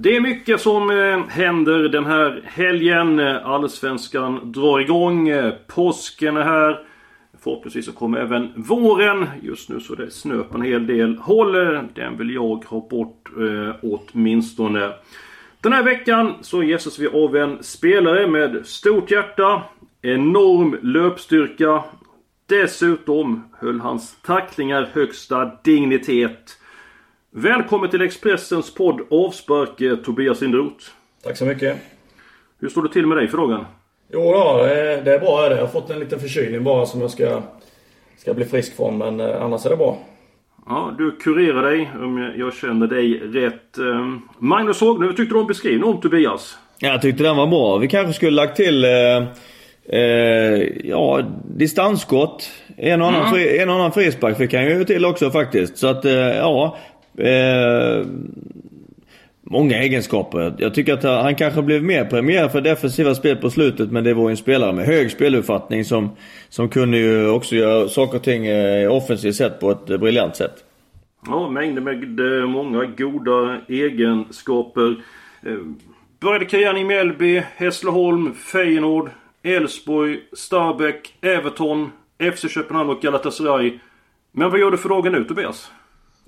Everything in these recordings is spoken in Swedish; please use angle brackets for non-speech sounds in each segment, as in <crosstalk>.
Det är mycket som eh, händer den här helgen. Allsvenskan drar igång. Eh, påsken är här. Förhoppningsvis så kommer även våren. Just nu så är det snö på en hel del håll. Den vill jag ha bort eh, åtminstone. Den här veckan så gästas vi av en spelare med stort hjärta, enorm löpstyrka. Dessutom höll hans tacklingar högsta dignitet. Välkommen till Expressens podd Avspark eh, Tobias Linderoth. Tack så mycket. Hur står det till med dig för dagen? Jo då, det är bra. Jag har fått en liten förkylning bara som jag ska, ska bli frisk från. Men eh, annars är det bra. Ja, du kurerar dig om jag- känner dig rätt. Eh, Magnus Hagnö, hur tyckte du om beskrivningen om Tobias? Jag tyckte den var bra. Vi kanske skulle lagt till eh, eh, ja, distansskott. En och, annan fri, en och annan frispark fick han ju till också faktiskt. Så att eh, ja. Eh, många egenskaper. Jag tycker att han kanske blev mer premierad för defensiva spel på slutet. Men det var ju en spelare med hög speluppfattning som, som kunde ju också göra saker och ting eh, offensivt sett på ett briljant sätt. Ja, mängder med eh, många goda egenskaper. Eh, började karriären i Mjällby, Hässleholm, Feyenoord, Elfsborg, Starbeck, Everton, FC Köpenhamn och Galatasaray. Men vad gör du för dagen nu Tobias?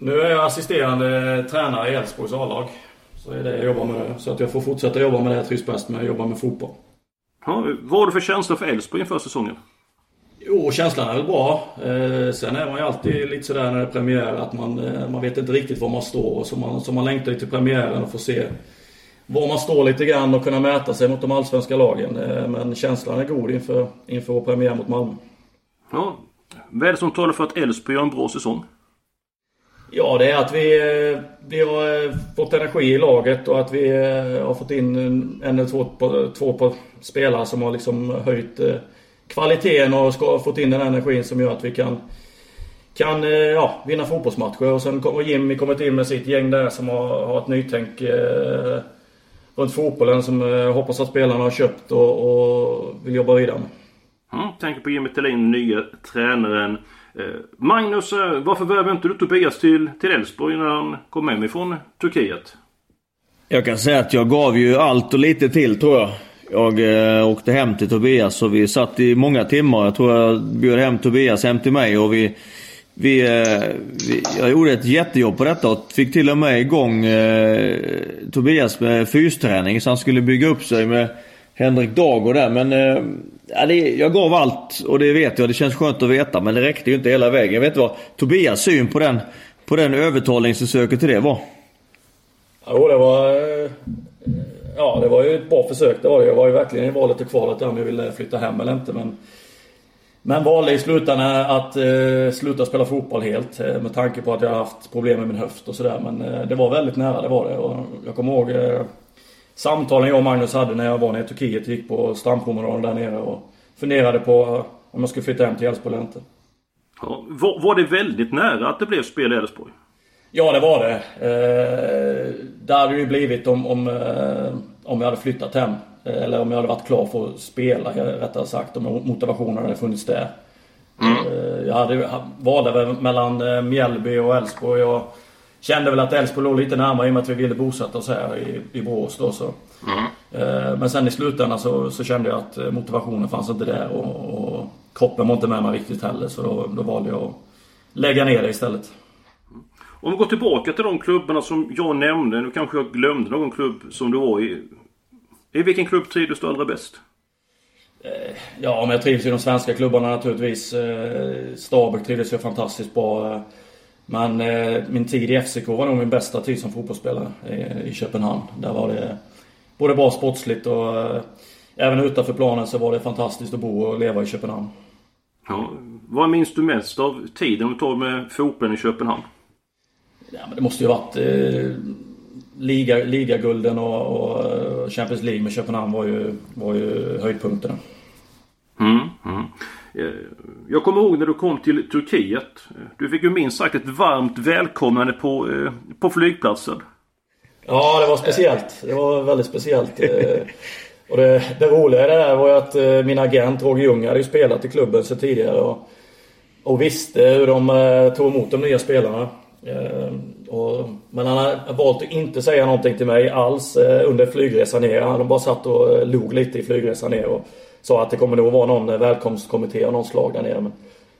Nu är jag assisterande tränare i Elfsborgs A-lag. Så är det jag jobbar med nu. Så att jag får fortsätta jobba med det jag trivs bäst med. Jobba med fotboll. Ja, vad har du för känsla för Elfsborg inför säsongen? Jo, känslan är väl bra. Eh, sen är man ju alltid lite sådär när det är premiär att man, eh, man vet inte riktigt var man står. Så man, så man längtar till premiären och får se var man står lite grann och kunna mäta sig mot de allsvenska lagen. Eh, men känslan är god inför, inför vår premiär mot Malmö. Ja, vad är det som talar för att Elfsborg gör en bra säsong? Ja, det är att vi, eh, vi har eh, fått energi i laget och att vi eh, har fått in en eller två, två på spelare som har liksom höjt kvaliteten och ska, fått in den energin som gör att vi kan, kan ja, vinna fotbollsmatcher. Och sen har Jimmy kommit in med sitt gäng där som har, har ett nytänk eh, runt fotbollen som jag hoppas att spelarna har köpt och, och vill jobba vidare med. Mm, tänker på Jimmy Thelin, nya tränaren. Eh, Magnus, eh, varför värvade inte du Tobias till till Elfsborg när han kom hem ifrån Turkiet? Jag kan säga att jag gav ju allt och lite till tror jag. Jag eh, åkte hem till Tobias och vi satt i många timmar. Jag tror jag bjöd hem Tobias hem till mig och vi... vi, eh, vi jag gjorde ett jättejobb på detta och fick till och med igång eh, Tobias med fysträning så han skulle bygga upp sig med Henrik Dago där. Men eh, ja, det, jag gav allt och det vet jag. Det känns skönt att veta men det räckte ju inte hela vägen. Jag vet vad Tobias syn på den, på den övertalningsförsöket till det var. Jo, det var... Eh, ja, det var ju ett bra försök. Det var det. Jag var ju verkligen i valet och kvalet om jag ville flytta hem eller inte. Men, men valde i slutändan att eh, sluta spela fotboll helt. Eh, med tanke på att jag haft problem med min höft och sådär. Men eh, det var väldigt nära, det var det. Och jag kommer ihåg eh, samtalen jag och Magnus hade när jag var nere i Turkiet. Gick på strandpromenaden där nere och funderade på eh, om jag skulle flytta hem till Elfsborg eller inte. Ja, var, var det väldigt nära att det blev spel i Elfsborg? Ja, det var det. Eh, det hade det ju blivit om, om, eh, om jag hade flyttat hem. Eh, Eller om jag hade varit klar för att spela, eh, rättare sagt. Om motivationen hade funnits där. Eh, jag hade, valde mellan Mjällby och Elfsborg. Jag kände väl att Elfsborg låg lite närmare i och med att vi ville bosätta oss här i, i Borås då. Så. Eh, Men sen i slutändan så, så kände jag att eh, motivationen fanns inte där. Och, och kroppen var inte med mig riktigt heller. Så då, då valde jag att lägga ner det istället. Om vi går tillbaka till de klubbarna som jag nämnde. Nu kanske jag glömde någon klubb som du var i. I vilken klubb trivdes du allra bäst? Ja, men jag trivs i de svenska klubbarna naturligtvis. Eh, Stabäck trivdes jag fantastiskt bra. Eh. Men eh, min tid i FCK var nog min bästa tid som fotbollsspelare i, i Köpenhamn. Där var det både bra sportsligt och eh, även utanför planen så var det fantastiskt att bo och leva i Köpenhamn. Ja, vad minns du mest av tiden du tar med fotbollen i Köpenhamn? Ja, men det måste ju varit eh, liga, ligagulden och, och Champions League med Köpenhamn var ju, var ju höjdpunkterna. Mm, mm. Eh, jag kommer ihåg när du kom till Turkiet. Eh, du fick ju minst sagt ett varmt välkomnande på, eh, på flygplatsen. Ja, det var speciellt. Det var väldigt speciellt. Och det, det roliga i det där var ju att min agent Roger Ljung hade ju spelat i klubben så tidigare. Och, och visste hur de tog emot de nya spelarna. Och, men han har valt att inte säga någonting till mig alls under flygresan ner. Han bara satt och log lite i flygresan ner. Och, sa att det kommer nog vara någon eh, välkomstkommitté av någon slag där nere. Men,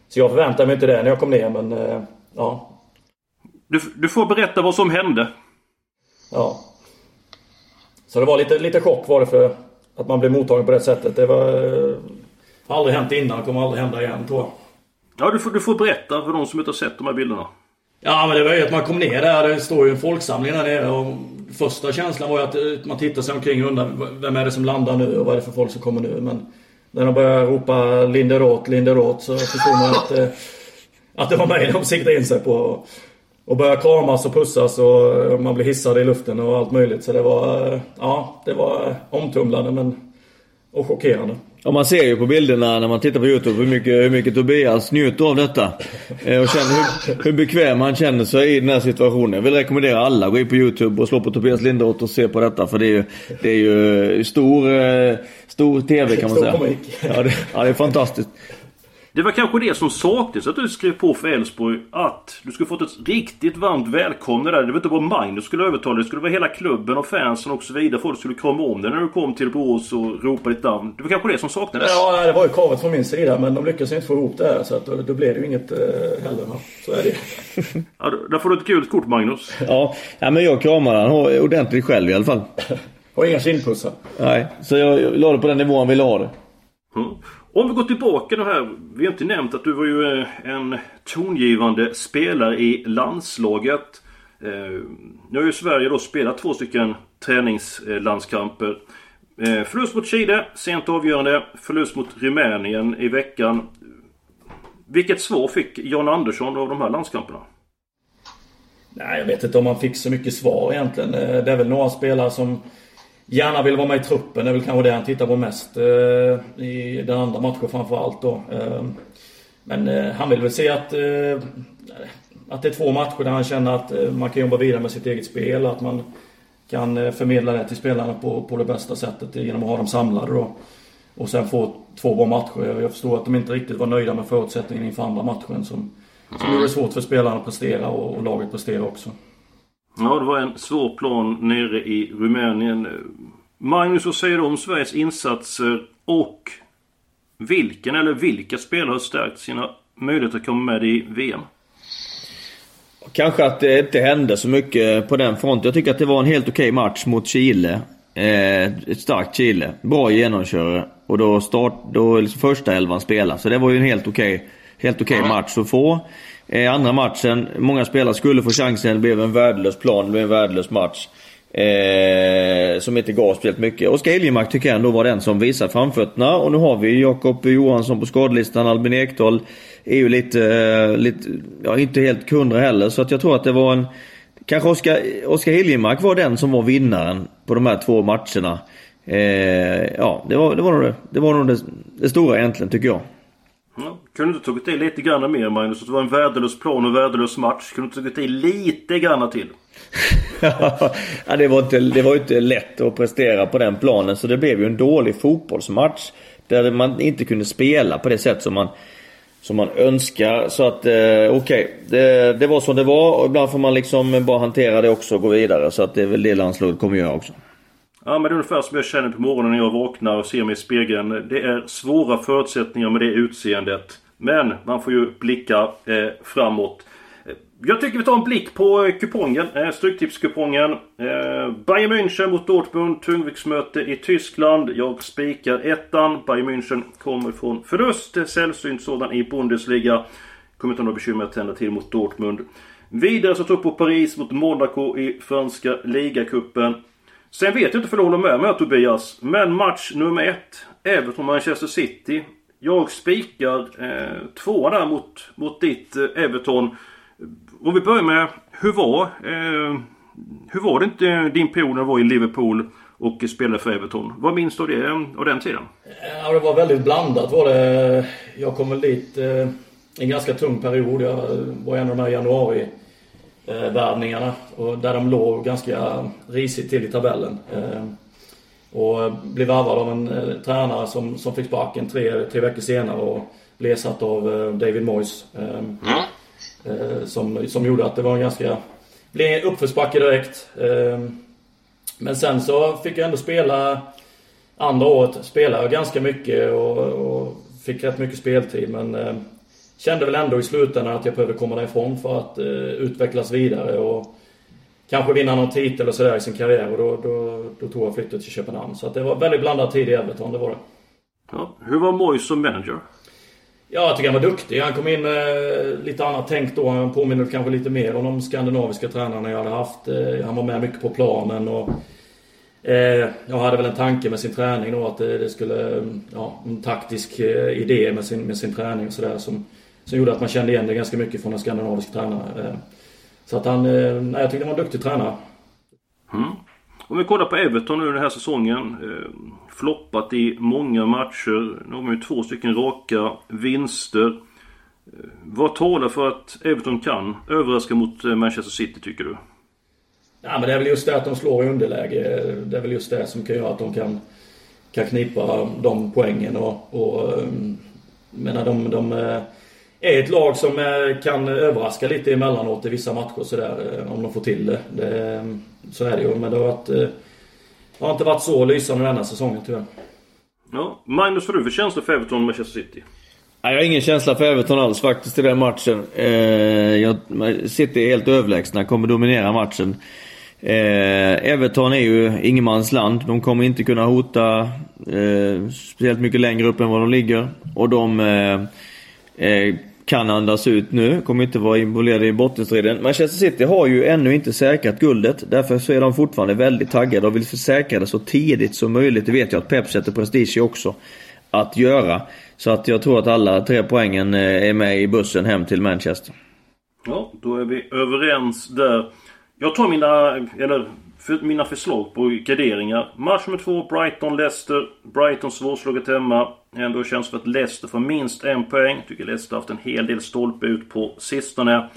så jag förväntar mig inte det när jag kom ner men eh, ja. Du, du får berätta vad som hände. Ja. Så det var lite, lite chock var det för att man blev mottagen på det sättet. Det var... Eh, har aldrig hänt innan, kommer aldrig hända igen tror jag. Ja, du får, du får berätta för de som inte har sett de här bilderna. Ja men det var ju att man kom ner där. Det står ju en folksamling där nere. Och första känslan var ju att eh, man tittar sig omkring och undrar vem är det som landar nu och vad är det för folk som kommer nu. Men när de började ropa Linderoth, Linderoth så förstod man att, eh, att det var mig de siktade in sig på. Och började kramas och pussas och eh, man blev hissad i luften och allt möjligt. Så det var, ja, det var omtumlande men, och chockerande. Ja, man ser ju på bilderna när man tittar på Youtube hur mycket, hur mycket Tobias njuter av detta. Eh, och känner hur, hur bekväm han känner sig i den här situationen. Jag vill rekommendera alla att gå in på Youtube och slå på Tobias Linderoth och se på detta. För det är ju, det är ju stor, eh, stor TV kan man säga. Ja det, ja, det är fantastiskt. Det var kanske det som saknades att du skrev på för Elfsborg. Att du skulle fått ett riktigt varmt välkomnande där. Det var inte bara Magnus skulle övertala det. skulle vara hela klubben och fansen och så vidare. Folk skulle krama om dig när du kom till Borås och ropa ditt namn. Det var kanske det som saknades. Ja, det var ju kravet från min sida. Men de lyckades inte få ihop det här. Så att då, då blev det ju inget eh, heller. Så är det <laughs> ja, Där får du ett gult kort Magnus. Ja, ja men jag kramar han ordentligt själv i alla fall. <laughs> och inga kindpussar. Nej, så jag, jag la det på den nivån han ville ha det. Mm. Om vi går tillbaka då här. Vi har inte nämnt att du var ju eh, en tongivande spelare i landslaget. Eh, nu har ju Sverige då spelat två stycken träningslandskamper. Eh, förlust mot Chile, sent avgörande. Förlust mot Rumänien i veckan. Vilket svar fick John Andersson av de här landskamperna? Nej, jag vet inte om han fick så mycket svar egentligen. Det är väl några spelare som gärna vill vara med i truppen. Det är väl kanske det han tittar på mest eh, i den andra matchen framförallt då. Eh, men eh, han vill väl se att, eh, att det är två matcher där han känner att eh, man kan jobba vidare med sitt eget spel. Att man kan eh, förmedla det till spelarna på, på det bästa sättet genom att ha dem samlade då. Och sen få två bra matcher. Jag förstår att de inte riktigt var nöjda med förutsättningen inför andra matchen som, som gjorde det svårt för spelarna att prestera och, och laget prestera också. Ja, det var en svår plan nere i Rumänien. Magnus, vad säger du om Sveriges insatser och vilken eller vilka spelare har stärkt sina möjligheter att komma med i VM? Kanske att det inte hände så mycket på den fronten. Jag tycker att det var en helt okej okay match mot Chile. Eh, ett starkt Chile. Bra genomkörare. Och då, start, då liksom första elvan spelade. Så det var ju en helt okej helt okay match att få. Eh, andra matchen, många spelare skulle få chansen. Det blev en värdelös plan, det blev en värdelös match. Eh, som inte gav speciellt mycket. Oskar Iljemark tycker jag ändå var den som visade framfötterna. Och nu har vi Jakob Johansson på skadelistan. Albin Ekdal är ju lite, eh, lite, ja inte helt hundra heller. Så att jag tror att det var en... Kanske Oskar, Oskar Hiljemark var den som var vinnaren på de här två matcherna. Eh, ja, det var, det var nog, det, det, var nog det, det stora egentligen tycker jag. Mm. kunde du inte tagit i lite grann mer Magnus? Att det var en värdelös plan och värdelös match. Kunde du inte tagit i lite grann till? <laughs> ja, det, var inte, det var inte lätt att prestera på den planen. Så det blev ju en dålig fotbollsmatch. Där man inte kunde spela på det sätt som man, som man önskar. Så att eh, okej, okay. det, det var som det var. Och ibland får man liksom bara hantera det också och gå vidare. Så att det är väl det landslaget kommer göra också. Ja men det är ungefär som jag känner på morgonen när jag vaknar och ser mig i spegeln. Det är svåra förutsättningar med det utseendet. Men man får ju blicka eh, framåt. Eh, jag tycker vi tar en blick på eh, kupongen. Eh, Stryktipskupongen. Eh, Bayern München mot Dortmund. Tungviktsmöte i Tyskland. Jag spikar ettan. Bayern München kommer från förlust. Eh, sällsynt sådan i Bundesliga. Kommer inte ha några bekymmer att tända till mot Dortmund. Vidare så tror jag på Paris mot Monaco i franska ligacupen. Sen vet jag inte för du håller med mig Tobias. Men match nummer ett. Everton-Manchester City. Jag spikar eh, två där mot, mot ditt eh, Everton. Om vi börjar med, hur var, eh, hur var det inte din period när du var i Liverpool och spelade för Everton? Vad minns du av det, av den tiden? Ja, det var väldigt blandat var det. Jag kom väl dit eh, en ganska tung period. Jag var en av de här januari värvningarna. Och där de låg ganska risigt till i tabellen. Eh, och blev värvad av en eh, tränare som, som fick sparken tre, tre veckor senare och blev ersatt av eh, David Moyes. Mm. som, som gjorde att det var en ganska... Blev uppförsbacke direkt. men sen så fick jag ändå spela andra året. Spelade jag ganska mycket och, och fick rätt mycket speltid men kände väl ändå i slutändan att jag behövde komma därifrån för att uh, utvecklas vidare och kanske vinna någon titel och sådär i sin karriär. Och då, då, då tog jag flyttet till Köpenhamn. Så det var väldigt blandad tid i Everton, det var det. Ja, hur var Moyes som manager? Ja, jag tycker han var duktig. Han kom in med lite annat tänk då. Han påminner kanske lite mer om de skandinaviska tränarna jag hade haft. Eh, han var med mycket på planen och eh, jag hade väl en tanke med sin träning då att det, det skulle... Ja, en taktisk eh, idé med sin, med sin träning och sådär som som gjorde att man kände igen det ganska mycket från en skandinavisk tränare. Eh, så att han, eh, nej, jag tyckte han var en duktig tränare. Mm. Om vi kollar på Everton nu den här säsongen. Eh, floppat i många matcher. Nu har man ju två stycken raka vinster. Vad talar för att Everton kan överraska mot Manchester City tycker du? Ja, men det är väl just det att de slår i underläge. Det är väl just det som kan göra att de kan, kan knipa de poängen. Och, och menar, de, de, är ett lag som eh, kan överraska lite emellanåt i vissa matcher sådär. Eh, om de får till det. det så är det ju. Men det har, varit, eh, det har inte varit så lysande denna säsongen tyvärr. Ja. Magnus, vad du för känsla för Everton och Manchester City? Jag har ingen känsla för Everton alls faktiskt i den matchen. Eh, City är helt överlägsna, kommer dominera matchen. Eh, Everton är ju ingenmansland. De kommer inte kunna hota eh, speciellt mycket längre upp än vad de ligger. Och de eh, eh kan andas ut nu. Kommer inte vara involverade i bottenstriden. Manchester City har ju ännu inte säkrat guldet. Därför så är de fortfarande väldigt taggade och vill försäkra det så tidigt som möjligt. Det vet jag att Pep sätter prestige också att göra. Så att jag tror att alla tre poängen eh, är med i bussen hem till Manchester. Ja, då är vi överens där. Jag tar mina, eller för mina förslag på garderingar. Match nummer två, Brighton-Leicester. Brighton svårslaget hemma. Ändå känns det att Leicester får minst en poäng. Tycker Leicester har haft en hel del stolpe ut på sistone.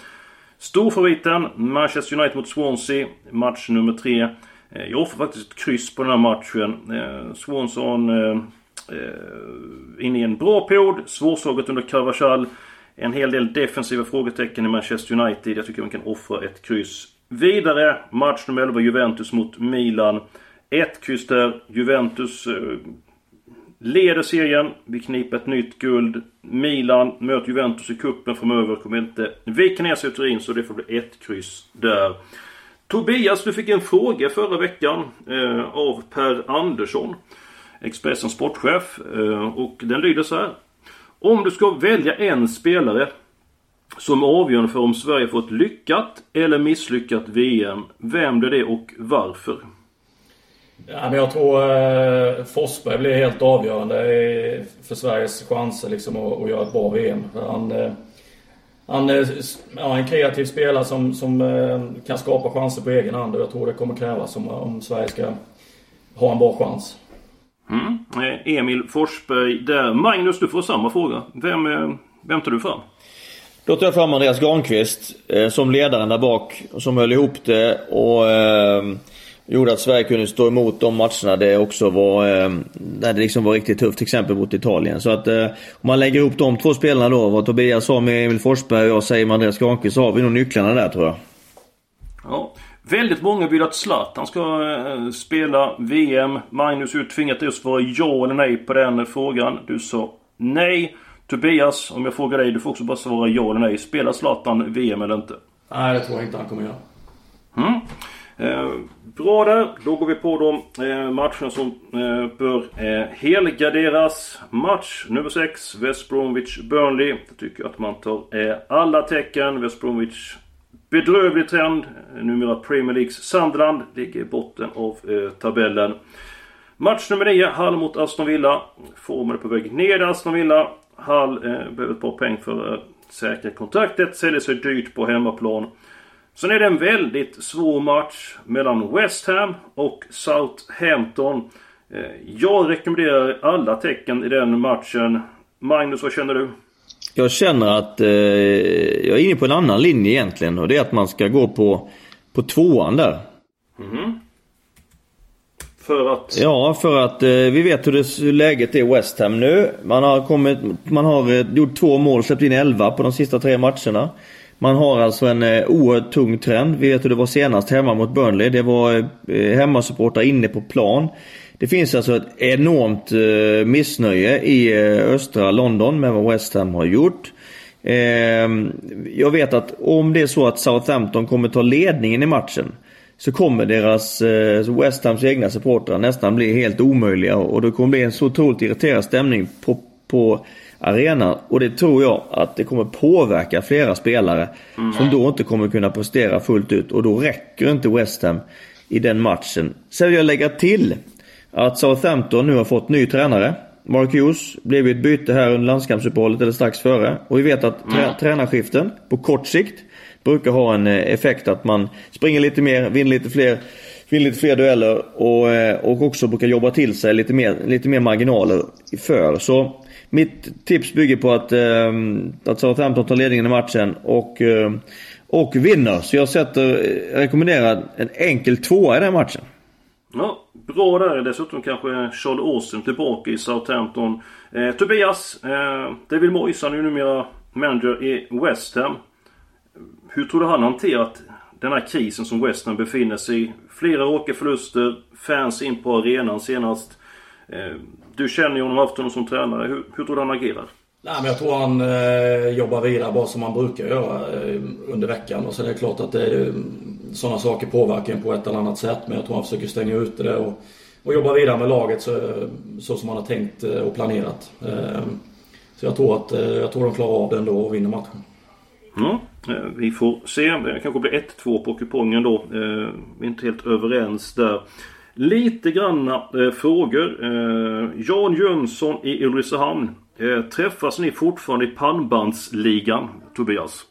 Storfavoriten, Manchester United mot Swansea. Match nummer tre. Eh, jag offrar faktiskt ett kryss på den här matchen. Eh, Swanson... Eh, Inne i en bra period. Svårslaget under Carvajal. En hel del defensiva frågetecken i Manchester United. Jag tycker man kan offra ett kryss. Vidare, match nummer 11, Juventus mot Milan. Ett kryss där. Juventus eh, leder serien. Vi kniper ett nytt guld. Milan möter Juventus i kuppen framöver. Kommer inte vika ner sig i Turin så det får bli ett kryss där. Tobias, du fick en fråga förra veckan eh, av Per Andersson. Expressens sportchef. Eh, och den lyder så här. Om du ska välja en spelare som avgörande för om Sverige får ett lyckat eller misslyckat VM. Vem blir det och varför? Ja, men jag tror eh, Forsberg blir helt avgörande för Sveriges chanser liksom, att, att göra ett bra VM. Han, eh, han är ja, en kreativ spelare som, som eh, kan skapa chanser på egen hand och jag tror det kommer krävas om, om Sverige ska ha en bra chans. Mm. Eh, Emil Forsberg där. Magnus, du får samma fråga. Vem, eh, vem tar du fram? Då tar jag fram Andreas Granqvist eh, som ledaren där bak. Som höll ihop det och eh, gjorde att Sverige kunde stå emot de matcherna det också var, eh, där det liksom var riktigt tufft. Till exempel mot Italien. Så att eh, om man lägger ihop de två spelarna då. Vad Tobias sa med Emil Forsberg och jag säger med Andreas Granqvist. Så har vi nog nycklarna där tror jag. Ja. Väldigt många vill att Zlatan ska eh, spela VM. Magnus, du tvingat dig att svara ja eller nej på den frågan. Du sa nej. Tobias, om jag frågar dig, du får också bara svara ja eller nej. Spelar Zlatan VM eller inte? Nej, det tror jag inte han kommer göra. Mm. Eh, bra där. Då går vi på de eh, matcherna som eh, bör eh, helgarderas. Match nummer 6. West Bromwich Burnley. Jag tycker att man tar eh, alla tecken. West Bromwich bedrövlig trend. Numera Premier Leagues Sunderland ligger i botten av eh, tabellen. Match nummer 9, Hall mot Aston Villa. Formen är på väg ner i Aston Villa. Hall eh, behöver ett par poäng för att säkra kontraktet. Säljer sig dyrt på hemmaplan. Sen är det en väldigt svår match mellan West Ham och Southampton. Eh, jag rekommenderar alla tecken i den matchen. Magnus, vad känner du? Jag känner att eh, jag är inne på en annan linje egentligen och det är att man ska gå på, på tvåan där. Mm. För att? Ja, för att eh, vi vet hur, det, hur läget är i West Ham nu. Man har, kommit, man har eh, gjort två mål, släppt in 11 på de sista tre matcherna. Man har alltså en eh, oerhört tung trend. Vi vet hur det var senast hemma mot Burnley. Det var eh, hemmasupportrar inne på plan. Det finns alltså ett enormt eh, missnöje i eh, östra London med vad West Ham har gjort. Eh, jag vet att om det är så att Southampton kommer ta ledningen i matchen så kommer deras eh, West Hams egna supportrar nästan bli helt omöjliga och det kommer bli en så otroligt irriterad stämning på, på arenan. Och det tror jag att det kommer påverka flera spelare mm. som då inte kommer kunna prestera fullt ut och då räcker inte West Ham i den matchen. Sen vill jag lägga till att Southampton nu har fått ny tränare. Mark Hughes blev ett byte här under landskampsuppehållet eller strax före. Och vi vet att trä mm. tränarskiften på kort sikt brukar ha en eh, effekt att man springer lite mer, vinner lite fler, vinner lite fler dueller och, eh, och också brukar jobba till sig lite mer, lite mer marginaler för. Så mitt tips bygger på att, eh, att Southampton tar ledningen i matchen och, och vinner. Så jag sätter, rekommenderar en enkel tvåa i den matchen. Ja, bra där. Dessutom kanske Charles Austin tillbaka i Southampton. Eh, Tobias, eh, David Moyes han är ju numera manager i West Ham. Hur tror du han hanterat den här krisen som West Ham befinner sig i? Flera åkerförluster, fans in på arenan senast. Eh, du känner ju honom, haft honom som tränare. Hur, hur tror du han agerar? Nej, men jag tror han eh, jobbar vidare bara som han brukar göra eh, under veckan. Och så är det klart att det, sådana saker påverkar en på ett eller annat sätt. Men jag tror han försöker stänga ute det och, och jobba vidare med laget så, så som han har tänkt eh, och planerat. Eh, så jag tror att eh, jag tror de klarar av det ändå och vinner matchen. Eh, vi får se. Det kanske blir 1-2 på kupongen då. Vi är inte helt överens där. Lite granna frågor. Jan Jönsson i Ulricehamn. Träffas ni fortfarande i pannbandsligan, Tobias?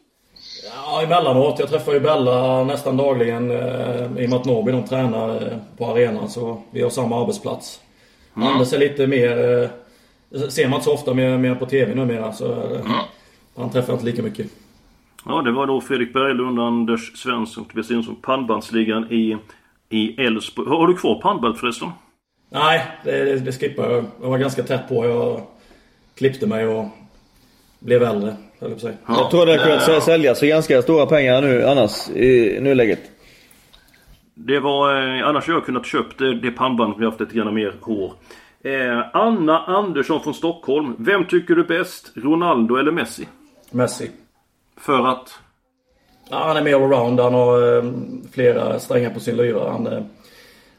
Ja, emellanåt. Jag träffar ju Bella nästan dagligen eh, i och med att Norrby de tränar eh, på arenan. Så vi har samma arbetsplats. Mm. Anders är lite mer... Eh, ser man inte så ofta mer, mer på TV numera. Så eh, mm. han träffar inte lika mycket. Ja, det var då Fredrik Berglund, Anders Svensson, Tobias Jonsson, pannbandsligan i, i Älvsborg. Har du kvar pannband förresten? Nej, det, det, skippar jag. Jag var ganska tätt på. Jag klippte mig och blev äldre. Jag, säga. jag tror det kunnat säljas för ganska stora pengar nu annars i nuläget. Det var, eh, annars hade jag kunnat köpt det, det pannbandet vi haft lite grann mer hår. Eh, Anna Andersson från Stockholm. Vem tycker du bäst? Ronaldo eller Messi? Messi. För att? Ja, han är mer allround. Han har eh, flera strängar på sin lyra. Han, eh,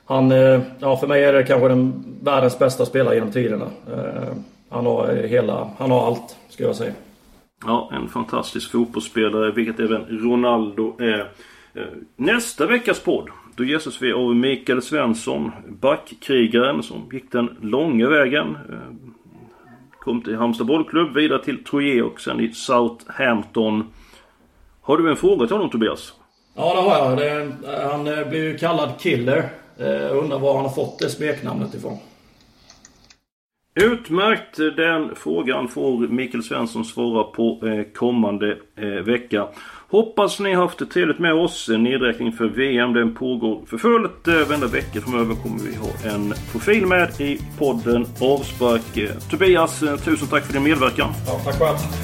han eh, ja, för mig är det kanske den världens bästa spelare genom tiderna. Han har hela, han har allt, skulle jag säga. Ja, en fantastisk fotbollsspelare, vilket även Ronaldo är. Nästa veckas podd, då gästas vi av Mikael Svensson, backkrigaren som gick den långa vägen. Kom till Halmstad bollklubb, vidare till Troje och sen i Southampton. Har du en fråga till honom Tobias? Ja, det har jag. Det, han eh, blir ju kallad Killer. Eh, jag undrar var han har fått det smeknamnet ifrån. Utmärkt! Den frågan får Mikael Svensson svara på eh, kommande eh, vecka. Hoppas ni har haft det trevligt med oss. Nedräkning för VM den pågår för fullt. Eh, varenda vecka framöver kommer vi ha en profil med i podden Avspark. Tobias, tusen tack för din medverkan. Ja, tack själv.